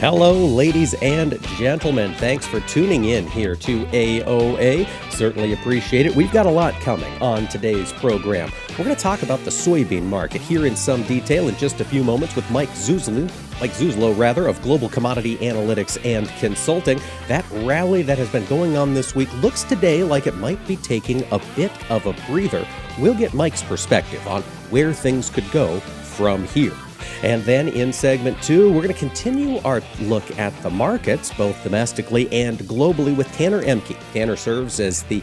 Hello, ladies and gentlemen. Thanks for tuning in here to AOA. Certainly appreciate it. We've got a lot coming on today's program. We're going to talk about the soybean market here in some detail in just a few moments with Mike Zuzulu. Mike Zuzolo, rather, of Global Commodity Analytics and Consulting. That rally that has been going on this week looks today like it might be taking a bit of a breather. We'll get Mike's perspective on where things could go from here. And then in segment two, we're going to continue our look at the markets, both domestically and globally, with Tanner Ehmke. Tanner serves as the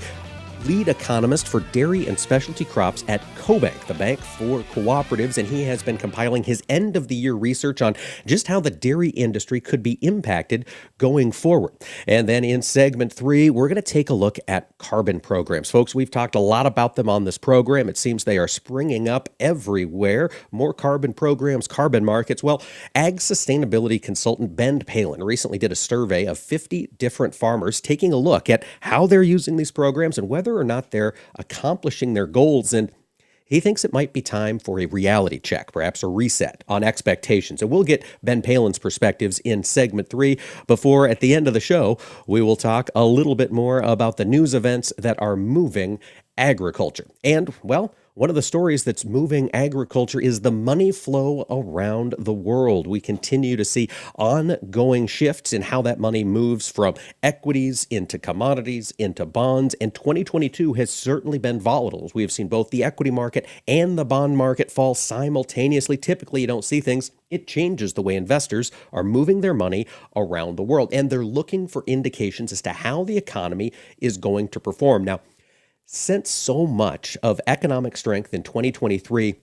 lead economist for dairy and specialty crops at CoBank, the bank for cooperatives, and he has been compiling his end of the year research on just how the dairy industry could be impacted going forward. And then in segment three, we're going to take a look at carbon programs. Folks, we've talked a lot about them on this program. It seems they are springing up everywhere. More carbon programs, carbon markets. Well, ag sustainability consultant Ben Palin recently did a survey of 50 different farmers taking a look at how they're using these programs and whether or not they're accomplishing their goals. And he thinks it might be time for a reality check, perhaps a reset on expectations. And we'll get Ben Palin's perspectives in segment three before at the end of the show, we will talk a little bit more about the news events that are moving agriculture. And, well, one of the stories that's moving agriculture is the money flow around the world. We continue to see ongoing shifts in how that money moves from equities into commodities, into bonds, and 2022 has certainly been volatile. We have seen both the equity market and the bond market fall simultaneously. Typically, you don't see things. It changes the way investors are moving their money around the world, and they're looking for indications as to how the economy is going to perform. Now, since so much of economic strength in 2023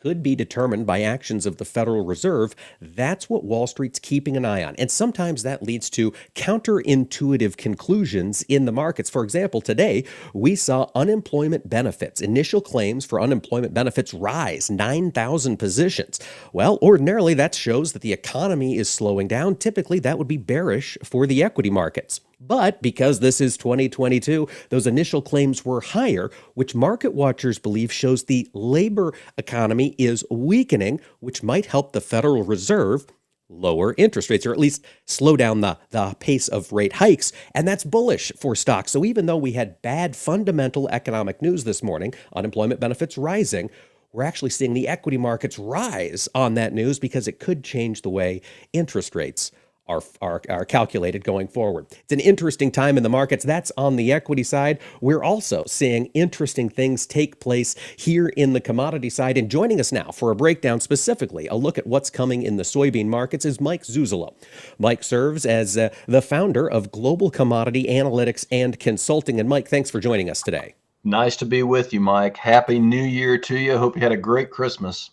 could be determined by actions of the Federal Reserve, that's what Wall Street's keeping an eye on. And sometimes that leads to counterintuitive conclusions in the markets. For example, today we saw unemployment benefits, initial claims for unemployment benefits rise 9,000 positions. Well, ordinarily that shows that the economy is slowing down. Typically, that would be bearish for the equity markets. But because this is 2022, those initial claims were higher, which market watchers believe shows the labor economy is weakening, which might help the Federal Reserve lower interest rates or at least slow down the, the pace of rate hikes. And that's bullish for stocks. So even though we had bad fundamental economic news this morning, unemployment benefits rising, we're actually seeing the equity markets rise on that news because it could change the way interest rates are, are, are calculated going forward. It's an interesting time in the markets. That's on the equity side. We're also seeing interesting things take place here in the commodity side. And joining us now for a breakdown specifically, a look at what's coming in the soybean markets is Mike Zuzolo. Mike serves as uh, the founder of Global Commodity Analytics and Consulting. And Mike, thanks for joining us today. Nice to be with you, Mike. Happy New Year to you. Hope you had a great Christmas.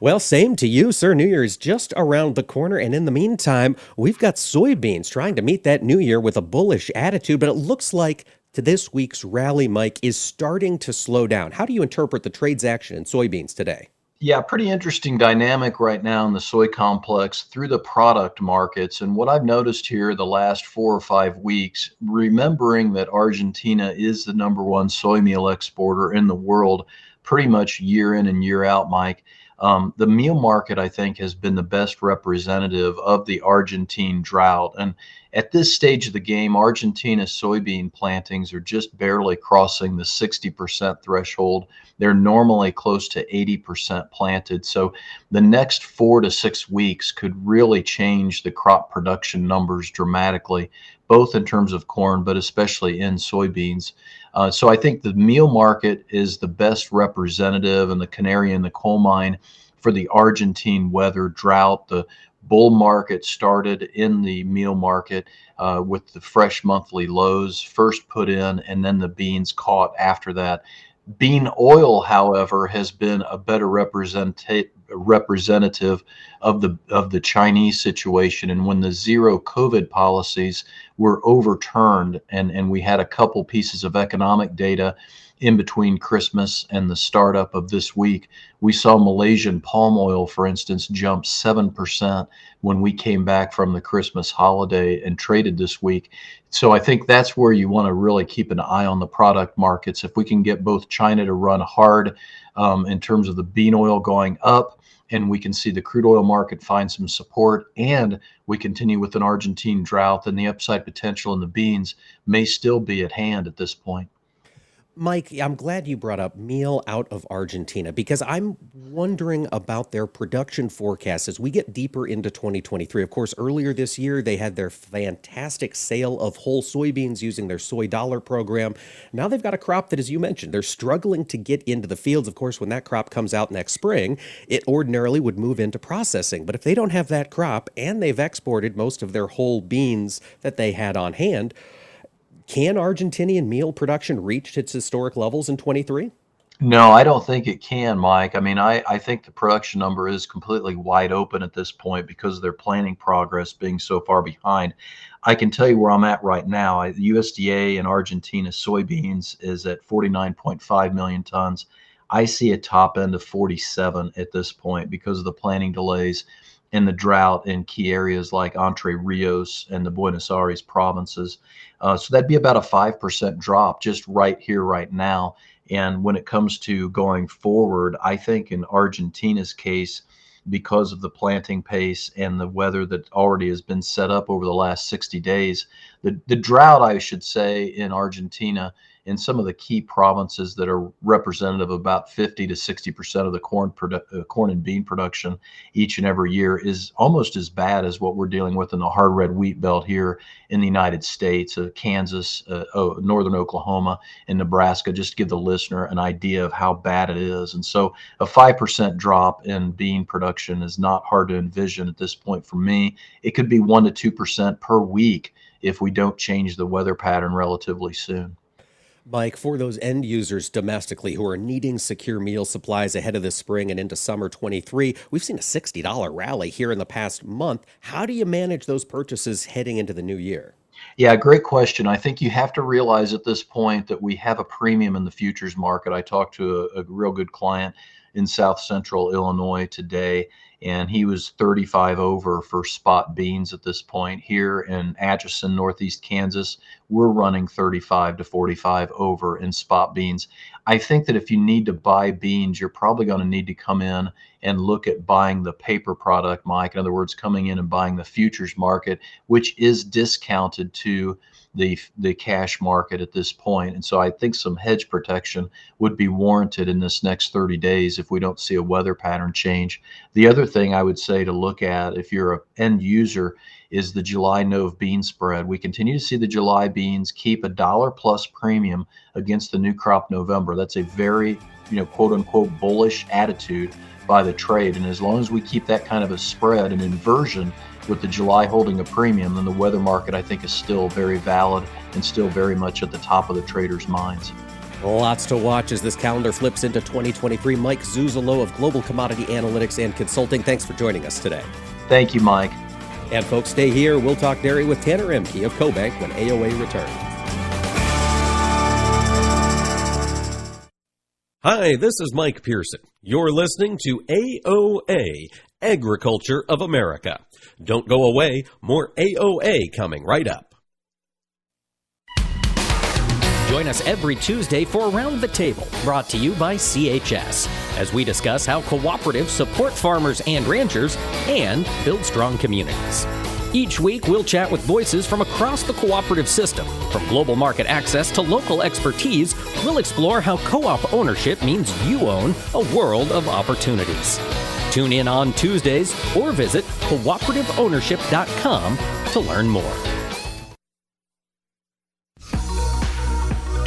Well, same to you, sir. New Year is just around the corner. And in the meantime, we've got soybeans trying to meet that new year with a bullish attitude. But it looks like to this week's rally, Mike, is starting to slow down. How do you interpret the trade's action in soybeans today? Yeah, pretty interesting dynamic right now in the soy complex through the product markets. And what I've noticed here the last four or five weeks, remembering that Argentina is the number one soy meal exporter in the world pretty much year in and year out, Mike um, the meal market, I think, has been the best representative of the Argentine drought. And at this stage of the game, Argentina's soybean plantings are just barely crossing the 60% threshold. They're normally close to 80% planted. So the next four to six weeks could really change the crop production numbers dramatically, both in terms of corn, but especially in soybeans. Uh, so I think the meal market is the best representative and the canary in the coal mine for the Argentine weather drought. The bull market started in the meal market uh, with the fresh monthly lows first put in and then the beans caught after that. Bean oil, however, has been a better representative representative of the of the Chinese situation. And when the zero COVID policies were overturned, and and we had a couple pieces of economic data in between Christmas and the startup of this week, we saw Malaysian palm oil, for instance, jump 7% when we came back from the Christmas holiday and traded this week. So I think that's where you want to really keep an eye on the product markets. If we can get both China to run hard um, in terms of the bean oil going up, and we can see the crude oil market find some support, and we continue with an Argentine drought, then the upside potential in the beans may still be at hand at this point. Mike, I'm glad you brought up meal out of Argentina because I'm wondering about their production forecast as we get deeper into 2023. Of course, earlier this year, they had their fantastic sale of whole soybeans using their soy dollar program. Now they've got a crop that, as you mentioned, they're struggling to get into the fields. Of course, when that crop comes out next spring, it ordinarily would move into processing. But if they don't have that crop and they've exported most of their whole beans that they had on hand, can Argentinian meal production reach its historic levels in 23? No, I don't think it can, Mike. I mean, I, I think the production number is completely wide open at this point because of their planning progress being so far behind. I can tell you where I'm at right now. I, USDA in Argentina soybeans is at 49.5 million tons. I see a top end of 47 at this point because of the planning delays and the drought in key areas like Entre Rios and the Buenos Aires provinces. Uh, so that'd be about a 5% drop just right here, right now. And when it comes to going forward, I think in Argentina's case, because of the planting pace and the weather that already has been set up over the last 60 days, the, the drought, I should say, in Argentina in some of the key provinces that are representative of about 50 to 60 percent of the corn produ- uh, corn and bean production each and every year is almost as bad as what we're dealing with in the hard red wheat belt here in the United States, uh, Kansas, uh, oh, northern Oklahoma, and Nebraska. Just to give the listener an idea of how bad it is, and so a five percent drop in bean production is not hard to envision at this point for me. It could be one to two percent per week if we don't change the weather pattern relatively soon. Mike, for those end users domestically who are needing secure meal supplies ahead of the spring and into summer 23, we've seen a $60 rally here in the past month. How do you manage those purchases heading into the new year? Yeah, great question. I think you have to realize at this point that we have a premium in the futures market. I talked to a, a real good client in South Central Illinois today, and he was 35 over for spot beans at this point. Here in Atchison, Northeast Kansas, we're running 35 to 45 over in spot beans. I think that if you need to buy beans, you're probably going to need to come in and look at buying the paper product, Mike. In other words, coming in and buying the futures market, which is discounted to the the cash market at this point. And so I think some hedge protection would be warranted in this next 30 days if we don't see a weather pattern change. The other thing I would say to look at if you're an end user is the July Nove bean spread. We continue to see the July beans keep a dollar plus premium against the new crop November. That's a very, you know, quote unquote bullish attitude by the trade. And as long as we keep that kind of a spread and inversion with the July holding a premium, then the weather market I think is still very valid and still very much at the top of the traders' minds. Lots to watch as this calendar flips into 2023. Mike Zuzolo of Global Commodity Analytics and Consulting, thanks for joining us today. Thank you, Mike. And folks, stay here. We'll talk dairy with Tanner Ehmke of CoBank when AOA returns. Hi, this is Mike Pearson. You're listening to AOA, Agriculture of America. Don't go away, more AOA coming right up. Join us every Tuesday for Around the Table, brought to you by CHS, as we discuss how cooperatives support farmers and ranchers and build strong communities. Each week, we'll chat with voices from across the cooperative system. From global market access to local expertise, we'll explore how co op ownership means you own a world of opportunities. Tune in on Tuesdays or visit cooperativeownership.com to learn more.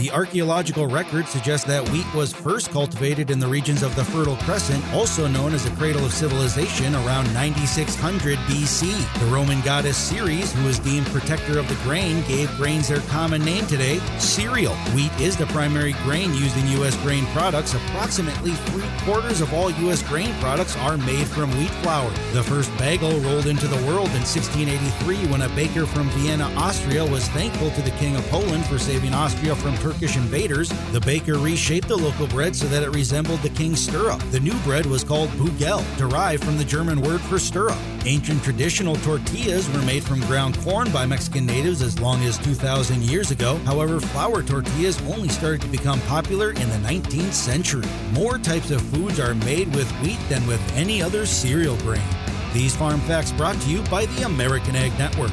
The archaeological record suggests that wheat was first cultivated in the regions of the Fertile Crescent, also known as the cradle of civilization, around 9600 BC. The Roman goddess Ceres, who was deemed protector of the grain, gave grains their common name today, cereal. Wheat is the primary grain used in U.S. grain products. Approximately three quarters of all U.S. grain products are made from wheat flour. The first bagel rolled into the world in 1683 when a baker from Vienna, Austria, was thankful to the King of Poland for saving Austria from Turkish invaders, the baker reshaped the local bread so that it resembled the king's stirrup. The new bread was called bugel, derived from the German word for stirrup. Ancient traditional tortillas were made from ground corn by Mexican natives as long as 2,000 years ago. However, flour tortillas only started to become popular in the 19th century. More types of foods are made with wheat than with any other cereal grain. These farm facts brought to you by the American Ag Network.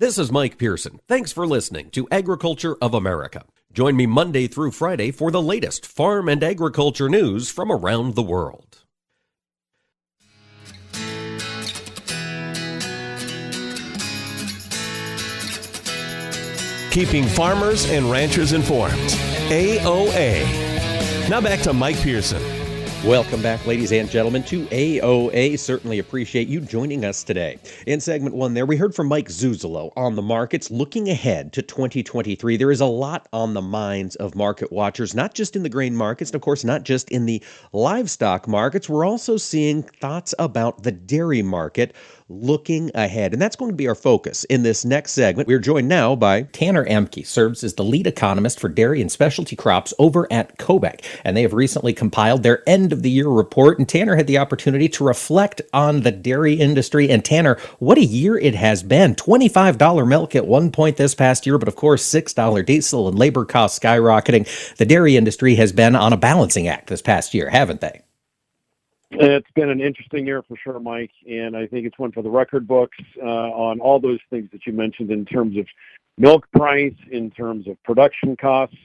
This is Mike Pearson. Thanks for listening to Agriculture of America. Join me Monday through Friday for the latest farm and agriculture news from around the world. Keeping farmers and ranchers informed. AOA. Now back to Mike Pearson. Welcome back, ladies and gentlemen, to AOA. Certainly appreciate you joining us today. In segment one, there we heard from Mike Zuzolo on the markets looking ahead to 2023. There is a lot on the minds of market watchers, not just in the grain markets, and of course, not just in the livestock markets. We're also seeing thoughts about the dairy market looking ahead. And that's going to be our focus in this next segment. We're joined now by Tanner Ehmke, serves as the lead economist for dairy and specialty crops over at CoBank. And they have recently compiled their end of the year report. And Tanner had the opportunity to reflect on the dairy industry. And Tanner, what a year it has been. $25 milk at one point this past year, but of course, $6 diesel and labor costs skyrocketing. The dairy industry has been on a balancing act this past year, haven't they? It's been an interesting year for sure, Mike, and I think it's one for the record books uh, on all those things that you mentioned in terms of milk price, in terms of production costs,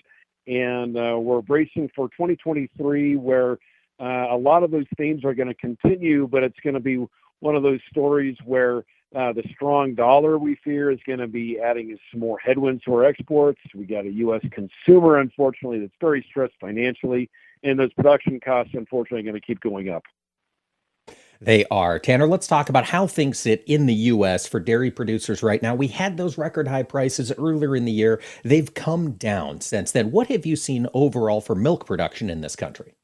and uh, we're bracing for 2023 where uh, a lot of those themes are going to continue, but it's going to be one of those stories where the strong dollar we fear is going to be adding some more headwinds to our exports. We got a U.S. consumer, unfortunately, that's very stressed financially, and those production costs, unfortunately, are going to keep going up. They are. Tanner, let's talk about how things sit in the U.S. for dairy producers right now. We had those record high prices earlier in the year. They've come down since then. What have you seen overall for milk production in this country?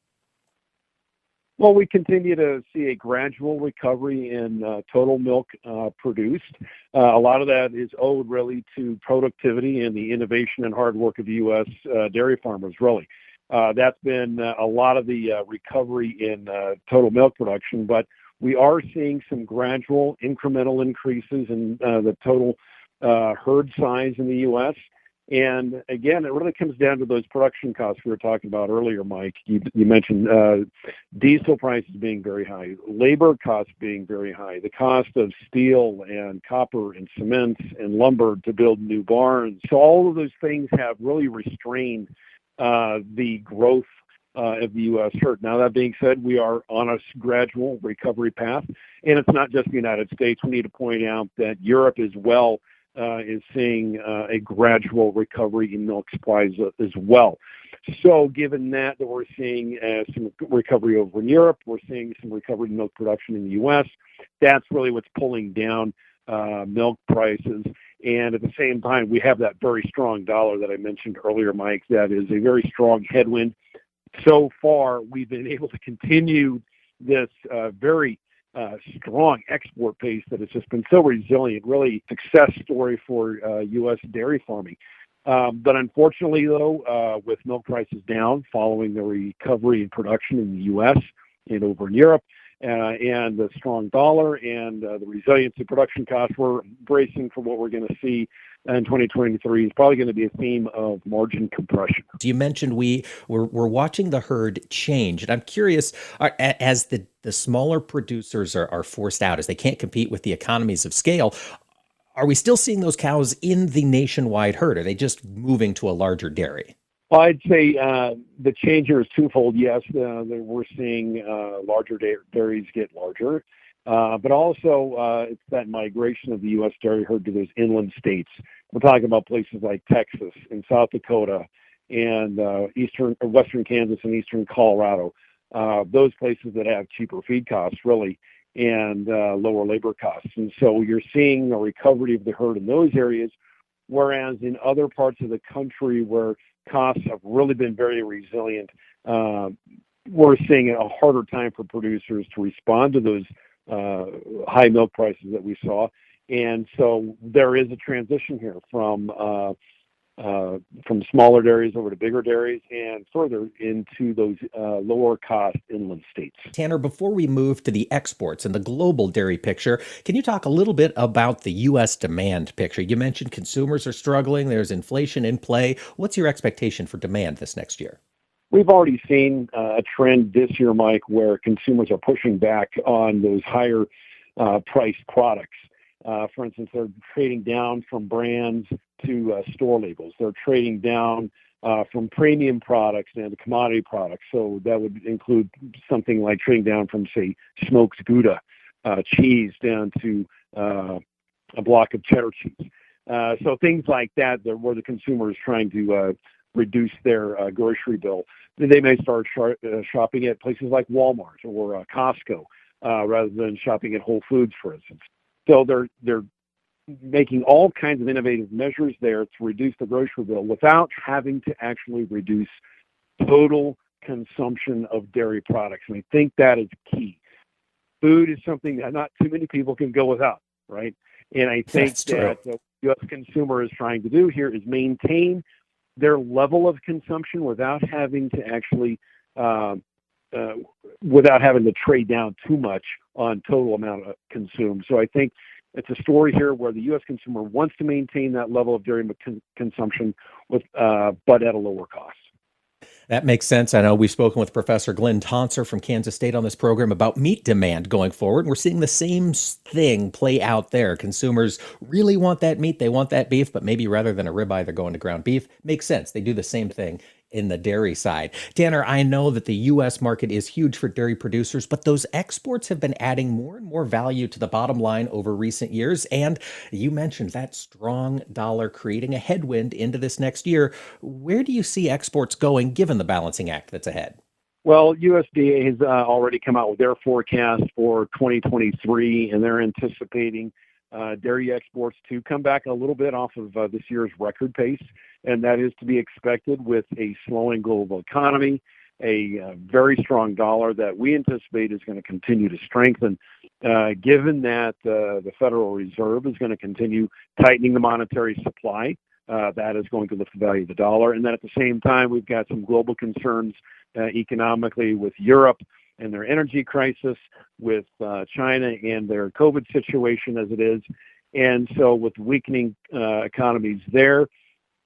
Well, we continue to see a gradual recovery in uh, total milk uh, produced. Uh, a lot of that is owed really to productivity and the innovation and hard work of U.S. Uh, dairy farmers, really. Uh, that's been uh, a lot of the recovery in total milk production, but we are seeing some gradual incremental increases in the total herd size in the U.S. And again, it really comes down to those production costs we were talking about earlier, Mike. You, mentioned uh, diesel prices being very high, labor costs being very high, the cost of steel and copper and cement and lumber to build new barns. So all of those things have really restrained uh, the growth uh, of the U.S. herd. Now, that being said, we are on a gradual recovery path, and it's not just the United States. We need to point out that Europe as well uh, is seeing uh, a gradual recovery in milk supplies uh, as well. So, given that, we're seeing uh, some recovery over in Europe, we're seeing some recovery in milk production in the U.S. That's really what's pulling down uh, milk prices. And at the same time, we have that very strong dollar that I mentioned earlier, Mike. That is a very strong headwind. So far, we've been able to continue this uh, very uh, strong export pace that has just been so resilient, really success story for uh, U.S. dairy farming. Um, but unfortunately, though, uh, with milk prices down following the recovery in production in the U.S. and over in Europe, uh, and the strong dollar and uh, the resiliency production costs, we're bracing for what we're going to see in 2023 is probably going to be a theme of margin compression. You mentioned we we're, we're watching the herd change, and I'm curious as the the smaller producers are, are forced out as they can't compete with the economies of scale. Are we still seeing those cows in the nationwide herd? Are they just moving to a larger dairy? I'd say uh, the change here is twofold. Yes, uh, we're seeing uh, larger dairies get larger, but also it's that migration of the U.S. dairy herd to those inland states. We're talking about places like Texas and South Dakota and eastern or western Kansas and eastern Colorado. those places that have cheaper feed costs, really, and lower labor costs. And so you're seeing a recovery of the herd in those areas, whereas in other parts of the country where costs have really been very resilient, we're seeing a harder time for producers to respond to those uh, high milk prices that we saw. And so there is a transition here from uh, uh, from smaller dairies over to bigger dairies and further into those uh, lower cost inland states. Tanner, before we move to the exports and the global dairy picture, can you talk a little bit about the U.S. demand picture? You mentioned consumers are struggling, there's inflation in play. What's your expectation for demand this next year? We've already seen uh, a trend this year, Mike, where consumers are pushing back on those higher uh, priced products. Uh, for instance, they're trading down from brands to uh, store labels. They're trading down uh, from premium products and commodity products. So that would include something like trading down from, say, smoked Gouda uh, cheese down to uh, a block of cheddar cheese. Uh, so things like that, where the consumer is trying to reduce their grocery bill. They may start sh- shopping at places like Walmart or Costco rather than shopping at Whole Foods, for instance. So they're they're making all kinds of innovative measures there to reduce the grocery bill without having to actually reduce total consumption of dairy products. And I think that is key. Food is something that not too many people can go without, right? And I think That's that true. the U.S. consumer is trying to do here is maintain their level of consumption without having to actually uh, without having to trade down too much on total amount of consumed. So I think it's a story here where the U.S. consumer wants to maintain that level of dairy consumption, uh, but at a lower cost. That makes sense. I know we've spoken with Professor Glynn Tonsor from Kansas State on this program about meat demand going forward. And we're seeing the same thing play out there. Consumers really want that meat, they want that beef, but maybe rather than a ribeye, they're going to ground beef. Makes sense. They do the same thing in the dairy side. Tanner, I know that the U.S. market is huge for dairy producers, but those exports have been adding more and more value to the bottom line over recent years. And you mentioned that strong dollar creating a headwind into this next year. Where do you see exports going given the balancing act that's ahead? Well, USDA has uh, already come out with their forecast for 2023, and they're anticipating dairy exports to come back a little bit off of uh, this year's record pace, and that is to be expected with a slowing global economy, a uh, very strong dollar that we anticipate is going to continue to strengthen, uh, given that uh, the Federal Reserve is going to continue tightening the monetary supply. Uh, that is going to lift the value of the dollar. And then at the same time, we've got some global concerns economically with Europe and their energy crisis, with uh, China and their COVID situation as it is. And so, with weakening uh, economies there,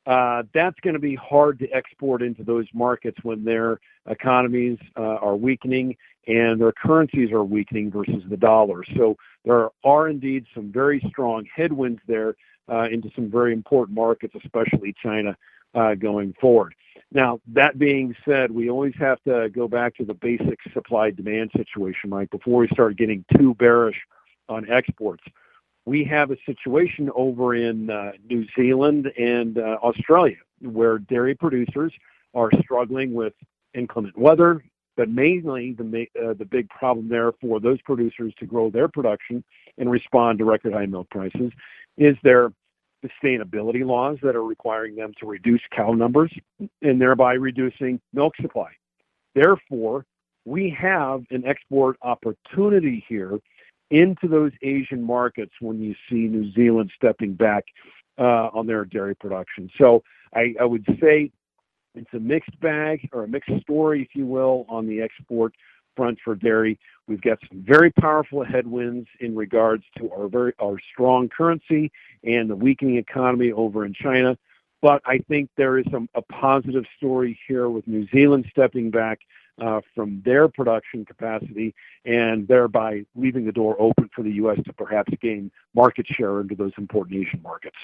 uh, that's going to be hard to export into those markets when their economies uh, are weakening and their currencies are weakening versus the dollar. So there are indeed some very strong headwinds there uh, into some very important markets, especially China, uh, going forward. Now, that being said, we always have to go back to the basic supply demand situation, Mike, before we start getting too bearish on exports. We have a situation over in uh, New Zealand and uh, Australia where dairy producers are struggling with inclement weather, but mainly the uh, the big problem there for those producers to grow their production and respond to record high milk prices is their sustainability laws that are requiring them to reduce cow numbers and thereby reducing milk supply. Therefore, we have an export opportunity here into those Asian markets when you see New Zealand stepping back uh, on their dairy production. So I, I, would say it's a mixed bag or a mixed story, if you will, on the export front for dairy. We've got some very powerful headwinds in regards to our very strong currency and the weakening economy over in China. But I think there is a positive story here with New Zealand stepping back uh, from their production capacity and thereby leaving the door open for the U.S. to perhaps gain market share into those important Asian markets.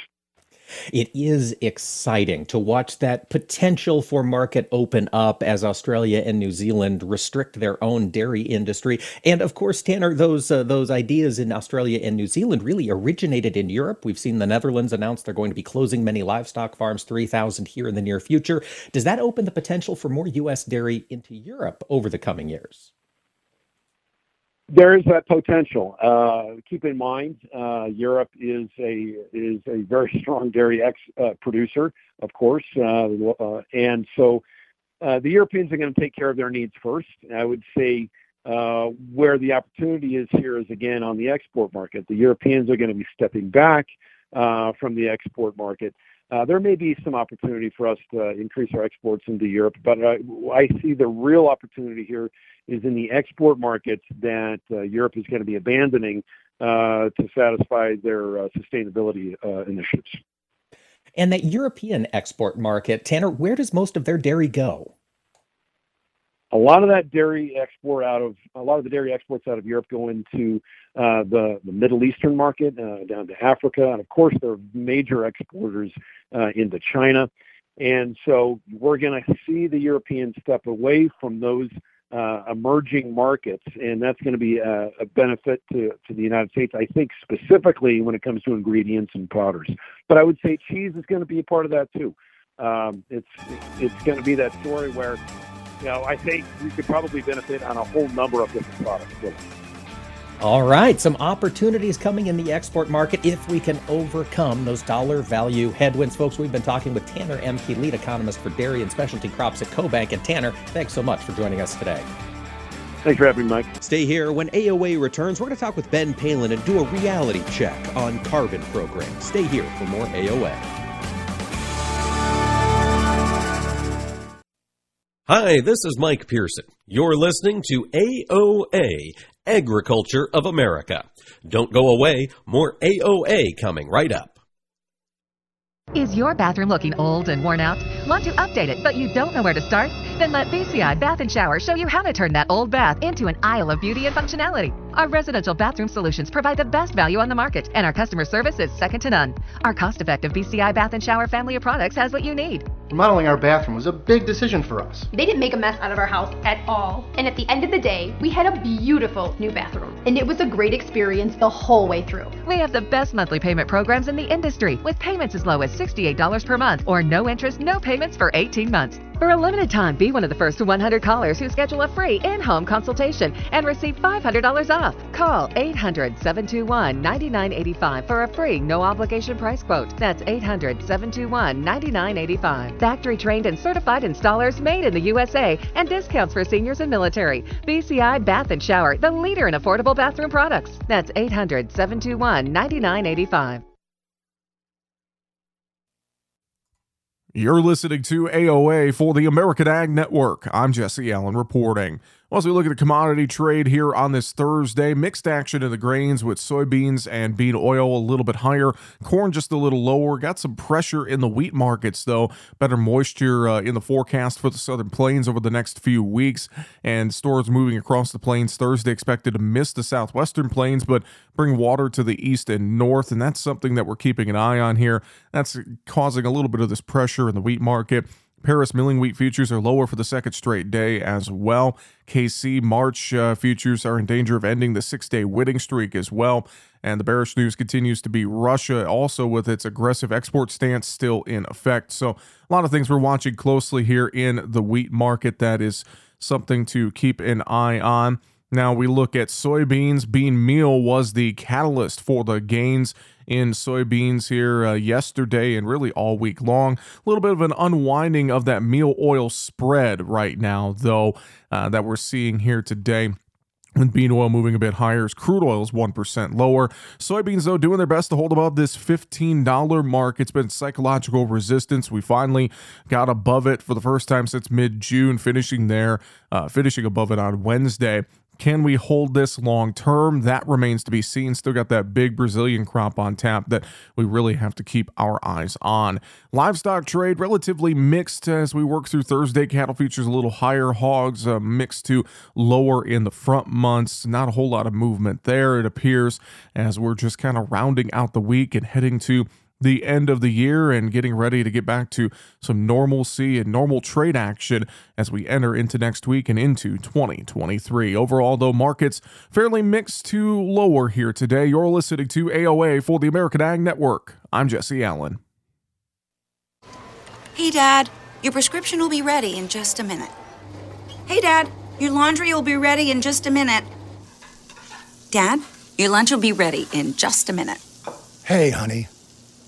It is exciting to watch that potential for market open up as Australia and New Zealand restrict their own dairy industry. And of course, Tanner, those uh, those ideas in Australia and New Zealand really originated in Europe. We've seen the Netherlands announce they're going to be closing many livestock farms, 3,000 here in the near future. Does that open the potential for more U.S. dairy into Europe over the coming years? There is that potential. Uh, keep in mind, uh, Europe is a is a very strong dairy ex, uh, producer, of course, and so the Europeans are going to take care of their needs first. I would say where the opportunity is here is again on the export market. The Europeans are going to be stepping back from the export market. There may be some opportunity for us to increase our exports into Europe, but I see the real opportunity here is in the export markets that uh, Europe is going to be abandoning uh, to satisfy their uh, sustainability uh, initiatives. And that European export market, Tanner, where does most of their dairy go? A lot of that dairy export out of a lot of the dairy exports out of Europe go into uh, the the Middle Eastern market, uh, down to Africa, and of course they're major exporters into China. And so we're going to see the Europeans step away from those uh, emerging markets, and that's going to be a, a, benefit to, to the United States, I think, specifically when it comes to ingredients and powders. But I would say cheese is going to be a part of that too. Um, it's it's going to be that story where, you know, I think we could probably benefit on a whole number of different products. All right, some opportunities coming in the export market if we can overcome those dollar value headwinds. Folks, we've been talking with Tanner Ehmke, lead economist for dairy and specialty crops at CoBank. And Tanner, thanks so much for joining us today. Thanks for having me, Mike. Stay here. When AOA returns, we're going to talk with Ben Palin and do a reality check on carbon programs. Stay here for more AOA. Hi, this is Mike Pearson. You're listening to AOA Agriculture of America. Don't go away, more AOA coming right up. Is your bathroom looking old and worn out? Want to update it, but you don't know where to start? Then let BCI Bath and Shower show you how to turn that old bath into an aisle of beauty and functionality. Our residential bathroom solutions provide the best value on the market, and our customer service is second to none. Our cost-effective BCI Bath and Shower family of products has what you need. Remodeling our bathroom was a big decision for us. They didn't make a mess out of our house at all. And at the end of the day, we had a beautiful new bathroom. And it was a great experience the whole way through. We have the best monthly payment programs in the industry, with payments as low as $68 per month or no interest, no payments for 18 months. For a limited time, be one of the first 100 callers who schedule a free in-home consultation and receive $500 off. Call 800-721-9985 for a free no-obligation price quote. That's 800-721-9985. Factory trained and certified installers made in the USA and discounts for seniors and military. BCI Bath and Shower, the leader in affordable bathroom products. That's 800-721-9985. You're listening to AOA for the American Ag Network. I'm Jesse Allen reporting. As we look at the commodity trade here on this Thursday, mixed action in the grains with soybeans and bean oil a little bit higher, corn just a little lower. Got some pressure in the wheat markets, though. Better moisture uh, in the forecast for the southern plains over the next few weeks, and stores moving across the plains Thursday expected to miss the southwestern plains, but bring water to the east and north, and that's something that we're keeping an eye on here. That's causing a little bit of this pressure in the wheat market. Paris milling wheat futures are lower for the second straight day as well. KC March uh, futures are in danger of ending the six day winning streak as well. And the bearish news continues to be Russia, also with its aggressive export stance still in effect. So, a lot of things we're watching closely here in the wheat market that is something to keep an eye on. Now we look at soybeans. Bean meal was the catalyst for the gains in soybeans here uh, yesterday and really all week long. A little bit of an unwinding of that meal oil spread right now, though, uh, that we're seeing here today with bean oil moving a bit higher as crude oil is 1% lower. Soybeans, though, doing their best to hold above this $15 mark. It's been psychological resistance. We finally got above it for the first time since mid June, finishing there, uh, finishing above it on Wednesday. Can we hold this long term? That remains to be seen. Still got that big Brazilian crop on tap that we really have to keep our eyes on. Livestock trade relatively mixed as we work through Thursday. Cattle futures a little higher, hogs uh, mixed to lower in the front months. Not a whole lot of movement there, it appears, as we're just kind of rounding out the week and heading to the end of the year and getting ready to get back to some normalcy and normal trade action as we enter into next week and into 2023. Overall, though, markets fairly mixed to lower here today. You're listening to AOA for the American Ag Network. I'm Jesse Allen. Hey, Dad, your prescription will be ready in just a minute. Hey, Dad, your laundry will be ready in just a minute. Dad, your lunch will be ready in just a minute. Hey, honey.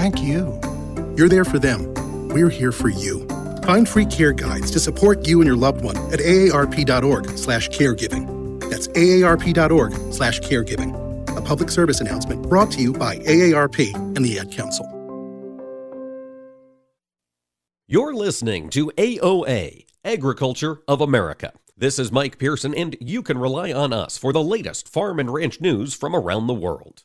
Thank you. You're there for them. We're here for you. Find free care guides to support you and your loved one at aarp.org slash caregiving. That's aarp.org slash caregiving. A public service announcement brought to you by AARP and the Ad Council. You're listening to AOA, Agriculture of America. This is Mike Pearson, and you can rely on us for the latest farm and ranch news from around the world.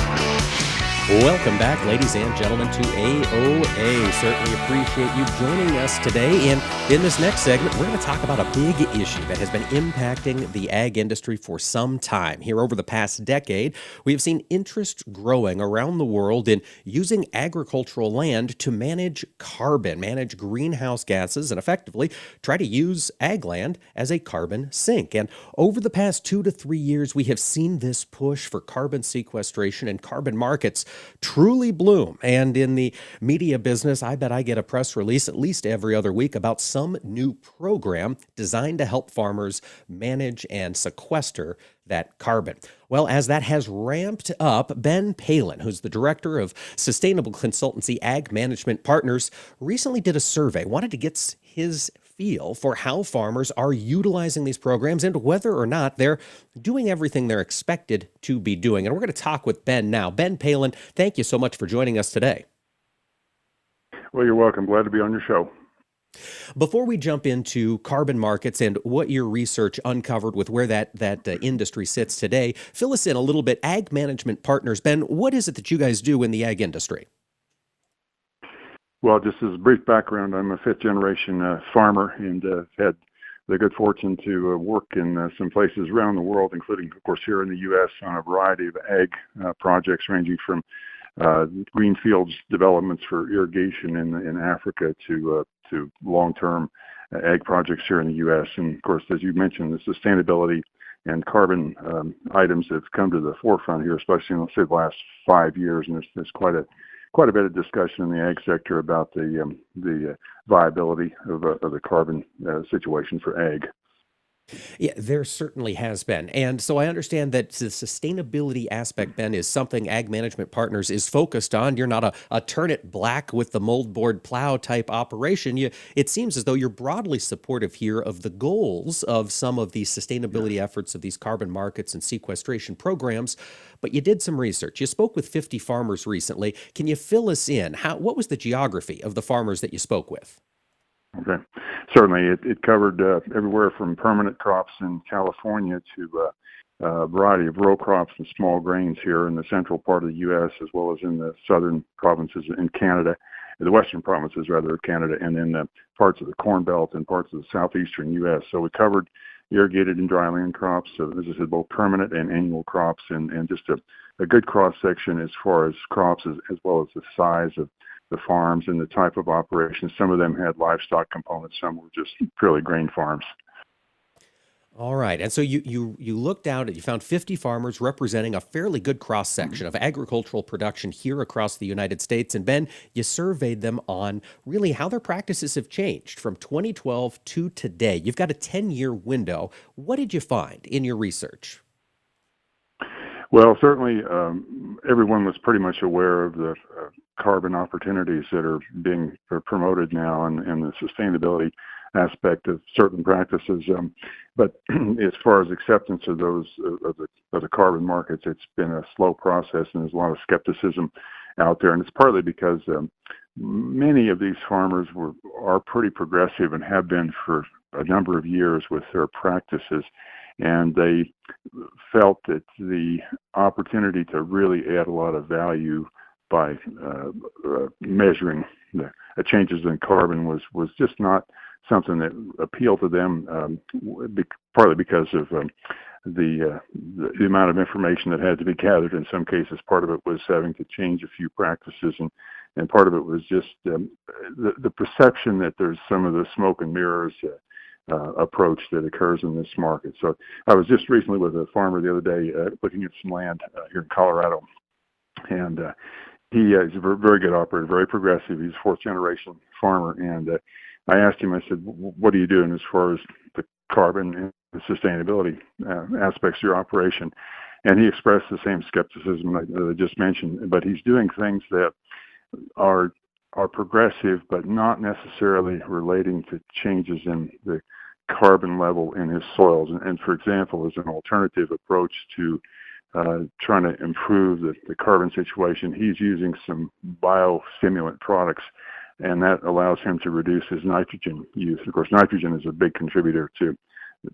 Welcome back, ladies and gentlemen, to AOA. Certainly appreciate you joining us today. And in this next segment, we're going to talk about a big issue that has been impacting the ag industry for some time. Here over the past decade, we have seen interest growing around the world in using agricultural land to manage carbon, manage greenhouse gases, and effectively try to use ag land as a carbon sink. And over the past two to three years, we have seen this push for carbon sequestration and carbon markets truly bloom. And in the media business, I bet I get a press release at least every other week about some new program designed to help farmers manage and sequester that carbon. Well, as that has ramped up, Ben Palin, who's the director of sustainable consultancy Ag Management Partners, recently did a survey, wanted to get his feel for how farmers are utilizing these programs and whether or not they're doing everything they're expected to be doing. And we're going to talk with Ben now. Ben Palin, thank you so much for joining us today. Well, you're welcome. Glad to be on your show. Before we jump into carbon markets and what your research uncovered with where that that uh, industry sits today, fill us in a little bit. Ag Management Partners, Ben, what is it that you guys do in the ag industry? Well, just as a brief background, I'm a fifth generation uh, farmer and uh, had the good fortune to uh, work in uh, some places around the world, including, of course, here in the U.S. on a variety of ag uh, projects ranging from uh, greenfields developments for irrigation in in Africa to to long-term ag projects here in the U.S. And of course, as you mentioned, the sustainability and carbon um, items have come to the forefront here, especially in say the last five years. And there's, there's quite a quite a bit of discussion in the ag sector about the um, the uh, viability of, uh, of the carbon uh, situation for ag. Yeah, there certainly has been. And so I understand that the sustainability aspect then is something Ag Management Partners is focused on. You're not a, a turn it black with the moldboard plow type operation. You, it seems as though you're broadly supportive here of the goals of some of the sustainability efforts of these carbon markets and sequestration programs. But you did some research. You spoke with 50 farmers recently. Can you fill us in? How, what was the geography of the farmers that you spoke with? Okay, certainly it, it covered uh, everywhere from permanent crops in California to uh, a variety of row crops and small grains here in the central part of the U.S. as well as in the southern provinces in Canada, the western provinces rather of Canada, and in the parts of the Corn Belt and parts of the southeastern U.S. So we covered irrigated and dryland crops, so as I said, both permanent and annual crops, and, and just a, a good cross section as far as crops as, as well as the size of the farms and the type of operations. Some of them had livestock components, some were just purely grain farms. All right. And so you you you looked out and you found 50 farmers representing a fairly good cross section of agricultural production here across the United States. And Ben, you surveyed them on really how their practices have changed from 2012 to today. You've got a 10 year window. What did you find in your research? Well, certainly um, everyone was pretty much aware of the uh, carbon opportunities that are being promoted now and, and the sustainability aspect of certain practices. Um, but as far as acceptance of those of the, of the carbon markets, it's been a slow process, and there's a lot of skepticism out there. And it's partly because um, many of these farmers were are pretty progressive and have been for a number of years with their practices and they felt that the opportunity to really add a lot of value by uh, uh, measuring the uh, changes in carbon was was just not something that appealed to them, um, be, partly because of um, the, uh, the, the amount of information that had to be gathered. In some cases, part of it was having to change a few practices, and and part of it was just um, the, the perception that there's some of the smoke and mirrors. Uh, uh, approach that occurs in this market. So I was just recently with a farmer the other day uh, looking at some land uh, here in Colorado, and uh, he uh, is a very good operator, very progressive. He's a fourth generation farmer, and uh, I asked him. I said, "What are you doing as far as the carbon and the sustainability uh, aspects of your operation?" And he expressed the same skepticism that I just mentioned, but he's doing things that are are progressive, but not necessarily relating to changes in the carbon level in his soils. And, and for example, as an alternative approach to trying to improve the, the carbon situation, he's using some biostimulant products, and that allows him to reduce his nitrogen use. Of course, nitrogen is a big contributor to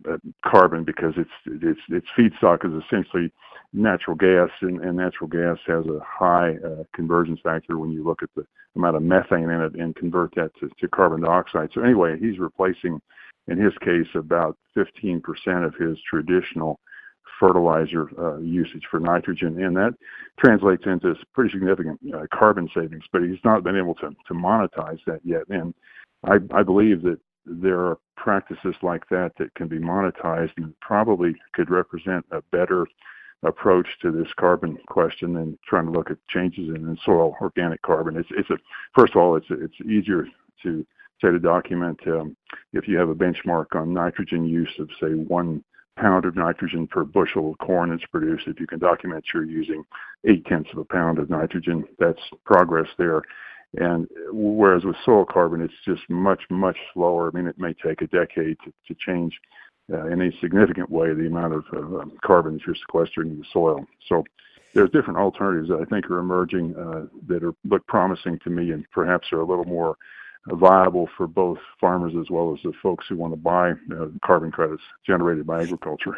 uh, carbon because its its its feedstock is essentially natural gas, and, and natural gas has a high uh, conversion factor when you look at the amount of methane in it and convert that to, to carbon dioxide. So anyway, he's replacing, in his case, about 15% of his traditional fertilizer uh, usage for nitrogen, and that translates into pretty significant uh, carbon savings. But he's not been able to to monetize that yet, and I, I believe that there are practices like that that can be monetized and probably could represent a better approach to this carbon question than trying to look at changes in soil organic carbon. It's, it's a first of all, it's it's easier to say to document um, if you have a benchmark on nitrogen use of say one pound of nitrogen per bushel of corn that's produced. If you can document you're using eight tenths of a pound of nitrogen, that's progress there. And whereas with soil carbon, it's just much, much slower. I mean, it may take a decade to, to change uh, in a significant way the amount of uh, carbon that you're sequestering in the soil. So there's different alternatives that I think are emerging uh, that are look promising to me and perhaps are a little more viable for both farmers as well as the folks who want to buy uh, carbon credits generated by agriculture.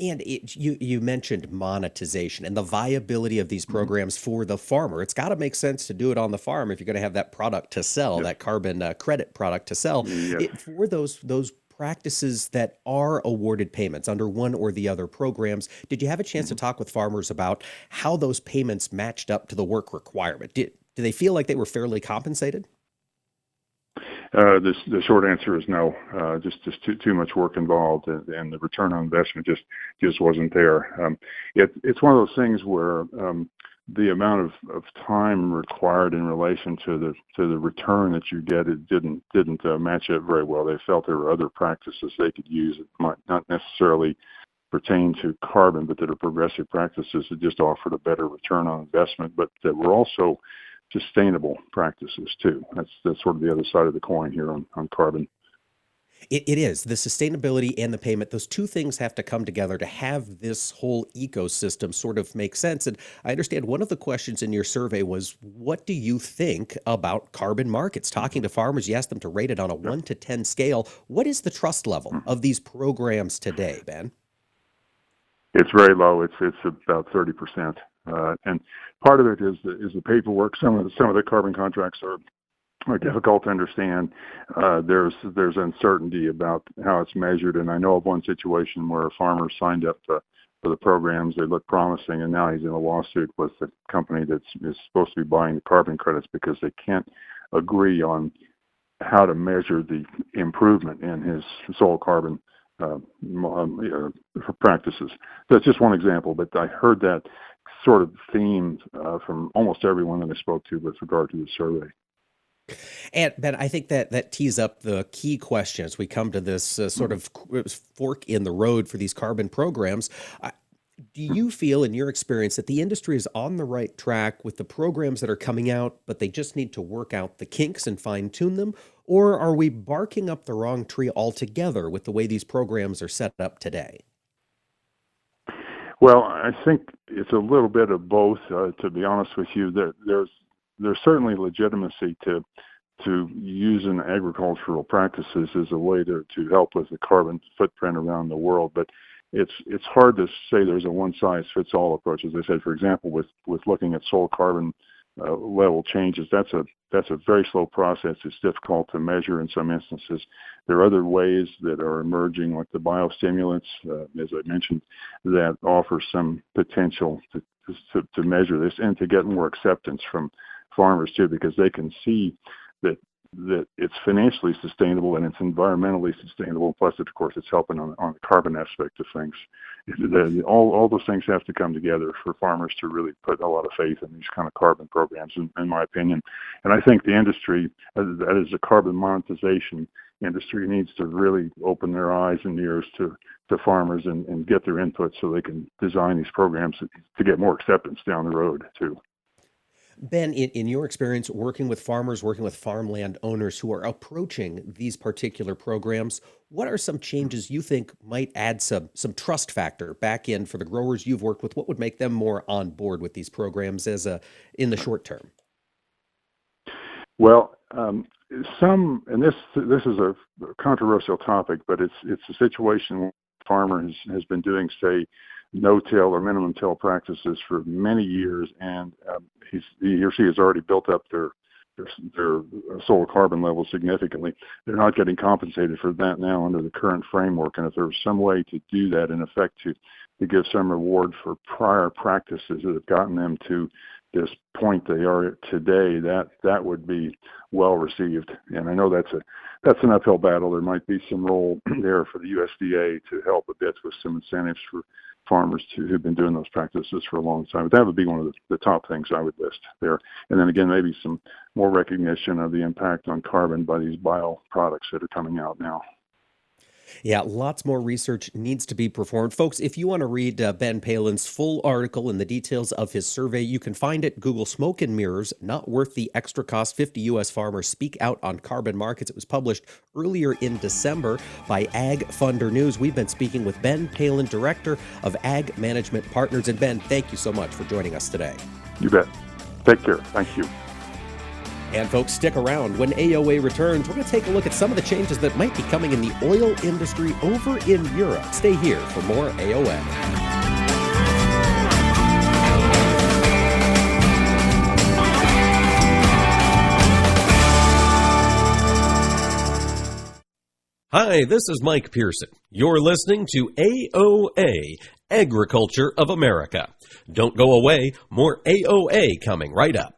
And it, you you mentioned monetization and the viability of these mm-hmm. programs mm-hmm. for the farmer. It's got to make sense to do it on the farm if you're going to have that product to sell, yep. that carbon uh, credit product to sell. Yep. It, for those those practices that are awarded payments under one or the other programs, did you have a chance mm-hmm. to talk with farmers about how those payments matched up to the work requirement? Did do they feel like they were fairly compensated? Uh, the, short answer is no. Uh, just too much work involved, and, the return on investment just just wasn't there. Um, it, it's one of those things where um, the amount of, time required in relation to the to the return that you get it didn't didn't uh, match up very well. They felt there were other practices they could use that might not necessarily pertain to carbon, but that are progressive practices that just offered a better return on investment, but that were also sustainable practices too. That's that's sort of the other side of the coin here on, on carbon. It, it is the sustainability and the payment. Those two things have to come together to have this whole ecosystem sort of make sense. And I understand one of the questions in your survey was, what do you think about carbon markets? Talking to farmers, you asked them to rate it on a one to 10 scale. What is the trust level hmm. of these programs today, Ben? It's very low. It's it's about 30%. Uh, and part of it is the, is paperwork. Some of the, some of the carbon contracts are are difficult to understand. Uh, there's there's uncertainty about how it's measured, and I know of one situation where a farmer signed up for the programs. They look promising, and now he's in a lawsuit with the company that is supposed to be buying the carbon credits because they can't agree on how to measure the improvement in his soil carbon uh, um, uh, practices. That's just one example, but I heard that sort of theme uh, from almost everyone that I spoke to with regard to the survey. And Ben, I think that that tees up the key questions. we come to this uh, sort of fork in the road for these carbon programs. Uh, do you feel, in your experience, that the industry is on the right track with the programs that are coming out, but they just need to work out the kinks and fine tune them? Or are we barking up the wrong tree altogether with the way these programs are set up today? Well, I think it's a little bit of both. Uh, to be honest with you, there, there's there's certainly legitimacy to to using agricultural practices as a way to, to help with the carbon footprint around the world. But it's it's hard to say there's a one size fits all approach. As I said, for example, with with looking at soil carbon uh, level changes, that's a that's a very slow process. It's difficult to measure in some instances. There are other ways that are emerging, like the biostimulants, uh, as I mentioned, that offer some potential to, to, to measure this and to get more acceptance from farmers too, because they can see that that it's financially sustainable and it's environmentally sustainable. Plus, of course, it's helping on, on the carbon aspect of things. The, all, all those things have to come together for farmers to really put a lot of faith in these kind of carbon programs, in, in my opinion. And I think the industry, that is the carbon monetization industry, needs to really open their eyes and ears to, to farmers and, and get their input so they can design these programs to get more acceptance down the road, too. Ben, in, in your experience working with farmers, working with farmland owners who are approaching these particular programs, what are some changes you think might add some some trust factor back in for the growers you've worked with? What would make them more on board with these programs as a in the short term? Well, um, some, and this this is a controversial topic, but it's it's a situation farmer has, has been doing, say, no-till or minimum till practices for many years, and um, he or she has already built up their their, their soil carbon levels significantly. They're not getting compensated for that now under the current framework, and if there was some way to do that, in effect, to to give some reward for prior practices that have gotten them to this point they are today, that that would be well received. And I know that's a that's an uphill battle. There might be some role there for the USDA to help a bit with some incentives for farmers to, who've been doing those practices for a long time. But that would be one of the, the top things I would list there. And then again, maybe some more recognition of the impact on carbon by these bio products that are coming out now. Yeah, lots more research needs to be performed. Folks, if you want to read uh, Ben Palin's full article and the details of his survey, you can find it Google Smoke and Mirrors, Not Worth the Extra Cost 50 U.S. Farmers Speak Out on Carbon Markets. It was published earlier in December by Ag Funder News. We've been speaking with Ben Palin, Director of Ag Management Partners. And Ben, thank you so much for joining us today. You bet. Take care. Thank you. And folks, stick around. When AOA returns, we're going to take a look at some of the changes that might be coming in the oil industry over in Europe. Stay here for more AOA. Hi, this is Mike Pearson. You're listening to AOA, Agriculture of America. Don't go away, more AOA coming right up.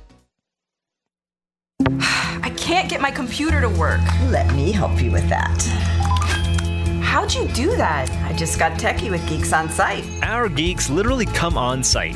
I can't get my computer to work. Let me help you with that. How'd you do that? I just got techie with Geeks on Site. Our geeks literally come on site.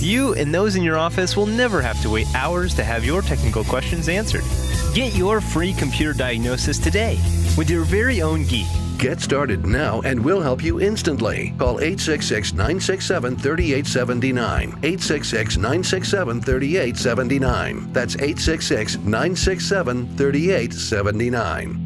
You and those in your office will never have to wait hours to have your technical questions answered. Get your free computer diagnosis today with your very own geek. Get started now and we'll help you instantly. Call 866 967 3879. 866 967 3879. That's 866 967 3879.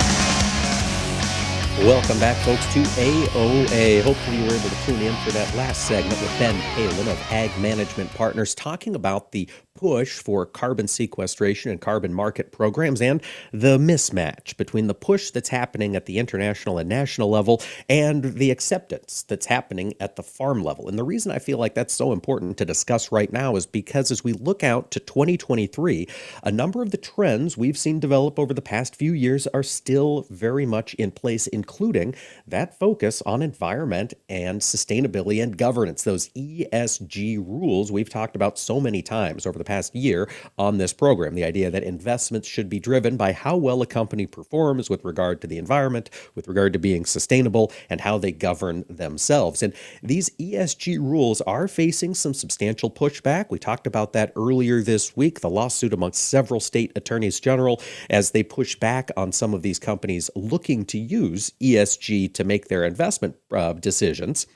Welcome back, folks, to AOA. Hopefully, you were able to tune in for that last segment with Ben Palin of Ag Management Partners talking about the push for carbon sequestration and carbon market programs and the mismatch between the push that's happening at the international and national level and the acceptance that's happening at the farm level. And the reason I feel like that's so important to discuss right now is because as we look out to 2023, a number of the trends we've seen develop over the past few years are still very much in place, including that focus on environment and sustainability and governance, those ESG rules we've talked about so many times over the past year on this program. The idea that investments should be driven by how well a company performs with regard to the environment, with regard to being sustainable, and how they govern themselves. And these ESG rules are facing some substantial pushback. We talked about that earlier this week, the lawsuit amongst several state attorneys general as they push back on some of these companies looking to use ESG to make their investment uh, decisions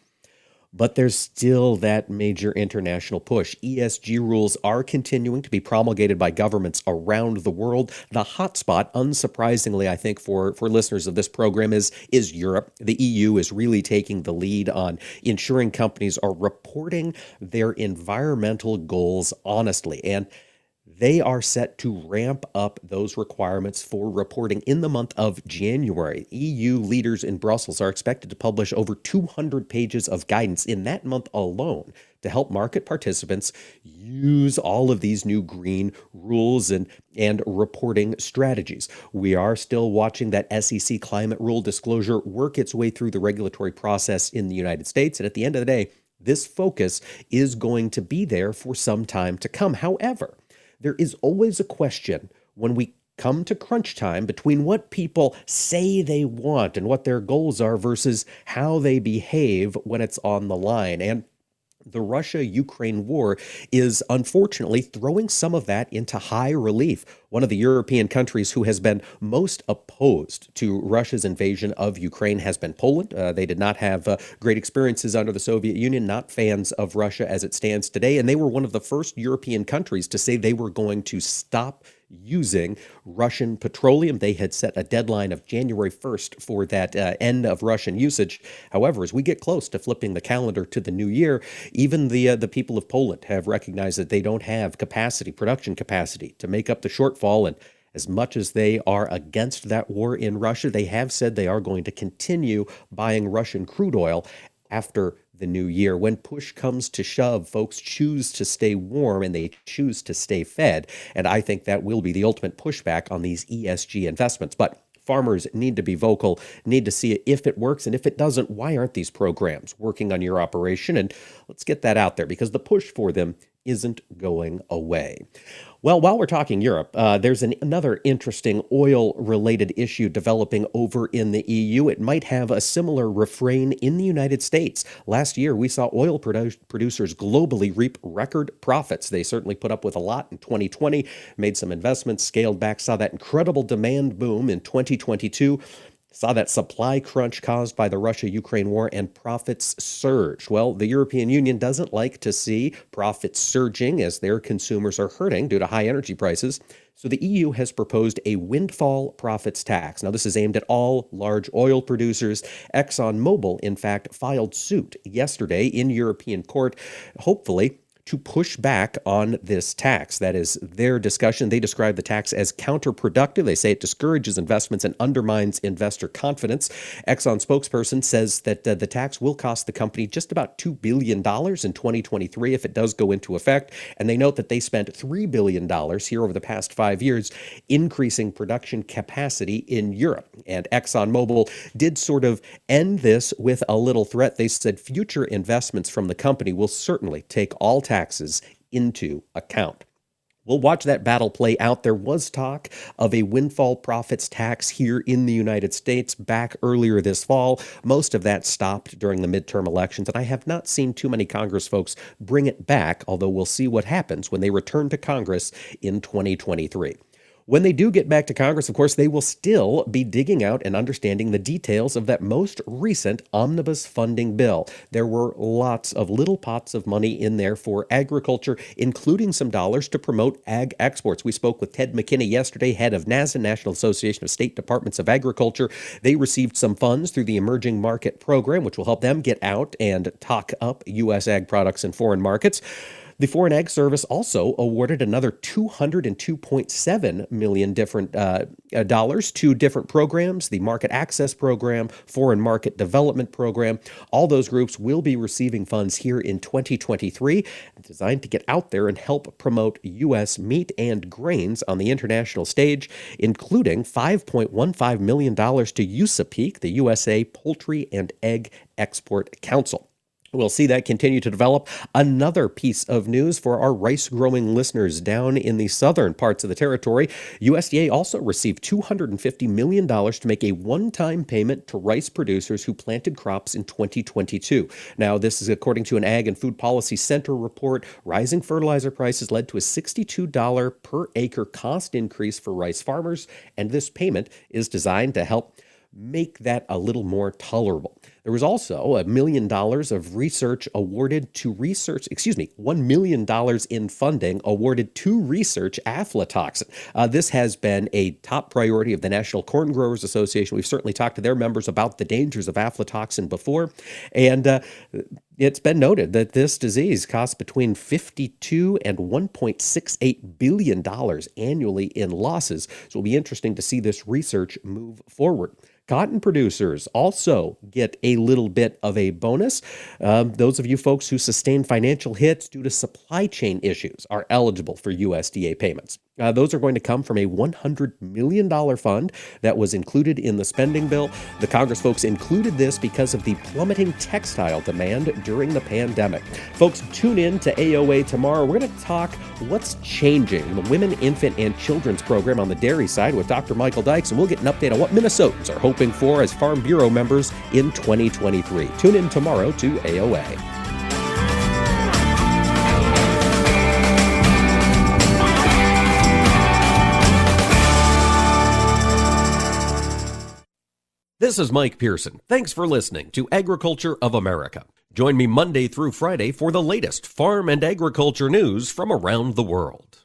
but there's still that major international push. ESG rules are continuing to be promulgated by governments around the world. The hotspot, unsurprisingly, I think for, for listeners of this program is is Europe. The EU is really taking the lead on ensuring companies are reporting their environmental goals honestly. And they are set to ramp up those requirements for reporting in the month of January. EU leaders in Brussels are expected to publish over 200 pages of guidance in that month alone to help market participants use all of these new green rules and, and reporting strategies. We are still watching that SEC climate rule disclosure work its way through the regulatory process in the United States. And at the end of the day, this focus is going to be there for some time to come. However, there is always a question when we come to crunch time between what people say they want and what their goals are versus how they behave when it's on the line. And the Russia Ukraine war is unfortunately throwing some of that into high relief. One of the European countries who has been most opposed to Russia's invasion of Ukraine has been Poland. Uh, they did not have uh, great experiences under the Soviet Union, not fans of Russia as it stands today. And they were one of the first European countries to say they were going to stop using Russian petroleum. They had set a deadline of January 1st for that uh, end of Russian usage. However, as we get close to flipping the calendar to the new year, even the uh, the people of Poland have recognized that they don't have capacity, production capacity to make up the shortfall and as much as they are against that war in Russia, they have said they are going to continue buying Russian crude oil after the new year. When push comes to shove, folks choose to stay warm and they choose to stay fed. And I think that will be the ultimate pushback on these ESG investments. But farmers need to be vocal, need to see if it works. And if it doesn't, why aren't these programs working on your operation? And let's get that out there because the push for them isn't going away. Well, while we're talking Europe, uh, there's an, another interesting oil related issue developing over in the EU. It might have a similar refrain in the United States. Last year, we saw oil produ- producers globally reap record profits. They certainly put up with a lot in 2020, made some investments, scaled back, saw that incredible demand boom in 2022 saw that supply crunch caused by the Russia Ukraine war and profits surge. Well, the European Union doesn't like to see profits surging as their consumers are hurting due to high energy prices. So the EU has proposed a windfall profits tax. Now, this is aimed at all large oil producers. ExxonMobil, in fact, filed suit yesterday in European court. Hopefully, to push back on this tax. That is their discussion. They describe the tax as counterproductive. They say it discourages investments and undermines investor confidence. Exxon spokesperson says that uh, the tax will cost the company just about $2 billion in 2023 if it does go into effect. And they note that they spent $3 billion here over the past five years increasing production capacity in Europe. And ExxonMobil did sort of end this with a little threat. They said future investments from the company will certainly take all tax taxes into account. We'll watch that battle play out. There was talk of a windfall profits tax here in the United States back earlier this fall. Most of that stopped during the midterm elections, and I have not seen too many Congress folks bring it back, although we'll see what happens when they return to Congress in 2023. When they do get back to Congress, of course, they will still be digging out and understanding the details of that most recent omnibus funding bill. There were lots of little pots of money in there for agriculture, including some dollars to promote ag exports. We spoke with Ted McKinney yesterday, head of NASDA, National Association of State Departments of Agriculture. They received some funds through the Emerging Market Program, which will help them get out and talk up U.S. ag products in foreign markets. The Foreign Ag Service also awarded another 202.7 million different uh, uh, dollars to different programs, the Market Access Program, Foreign Market Development Program. All those groups will be receiving funds here in 2023, designed to get out there and help promote U.S. meat and grains on the international stage, including $5.15 million to USAPEEC, the USA Poultry and Egg Export Council. We'll see that continue to develop. Another piece of news for our rice growing listeners down in the southern parts of the territory USDA also received $250 million to make a one time payment to rice producers who planted crops in 2022. Now, this is according to an Ag and Food Policy Center report. Rising fertilizer prices led to a $62 per acre cost increase for rice farmers, and this payment is designed to help make that a little more tolerable. There was also a million dollars of research awarded to research, excuse me, $1 million in funding awarded to research aflatoxin. Uh, this has been a top priority of the National Corn Growers Association. We've certainly talked to their members about the dangers of aflatoxin before. And uh, it's been noted that this disease costs between 52 and 1.68 billion dollars annually in losses. So it'll be interesting to see this research move forward. Cotton producers also get a little bit of a bonus. Um, those of you folks who sustain financial hits due to supply chain issues are eligible for USDA payments. Uh, those are going to come from a $100 million fund that was included in the spending bill. The Congress folks included this because of the plummeting textile demand during the pandemic. Folks, tune in to AOA tomorrow. We're going to talk what's changing in the Women, Infant, and Children's program on the dairy side with Dr. Michael Dykes, and we'll get an update on what Minnesotans are hoping for as Farm Bureau members in 2023. Tune in tomorrow to AOA. This is Mike Pearson. Thanks for listening to Agriculture of America. Join me Monday through Friday for the latest farm and agriculture news from around the world.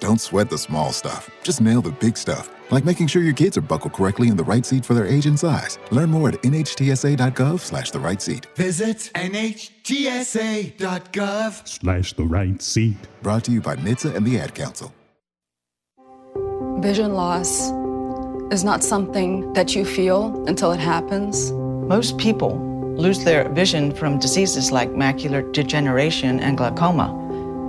Don't sweat the small stuff. Just nail the big stuff, like making sure your kids are buckled correctly in the right seat for their age and size. Learn more at nhtsa.gov slash the right seat. Visit nhtsa.gov slash the right seat. Brought to you by NHTSA and the Ad Council. Vision loss is not something that you feel until it happens. Most people lose their vision from diseases like macular degeneration and glaucoma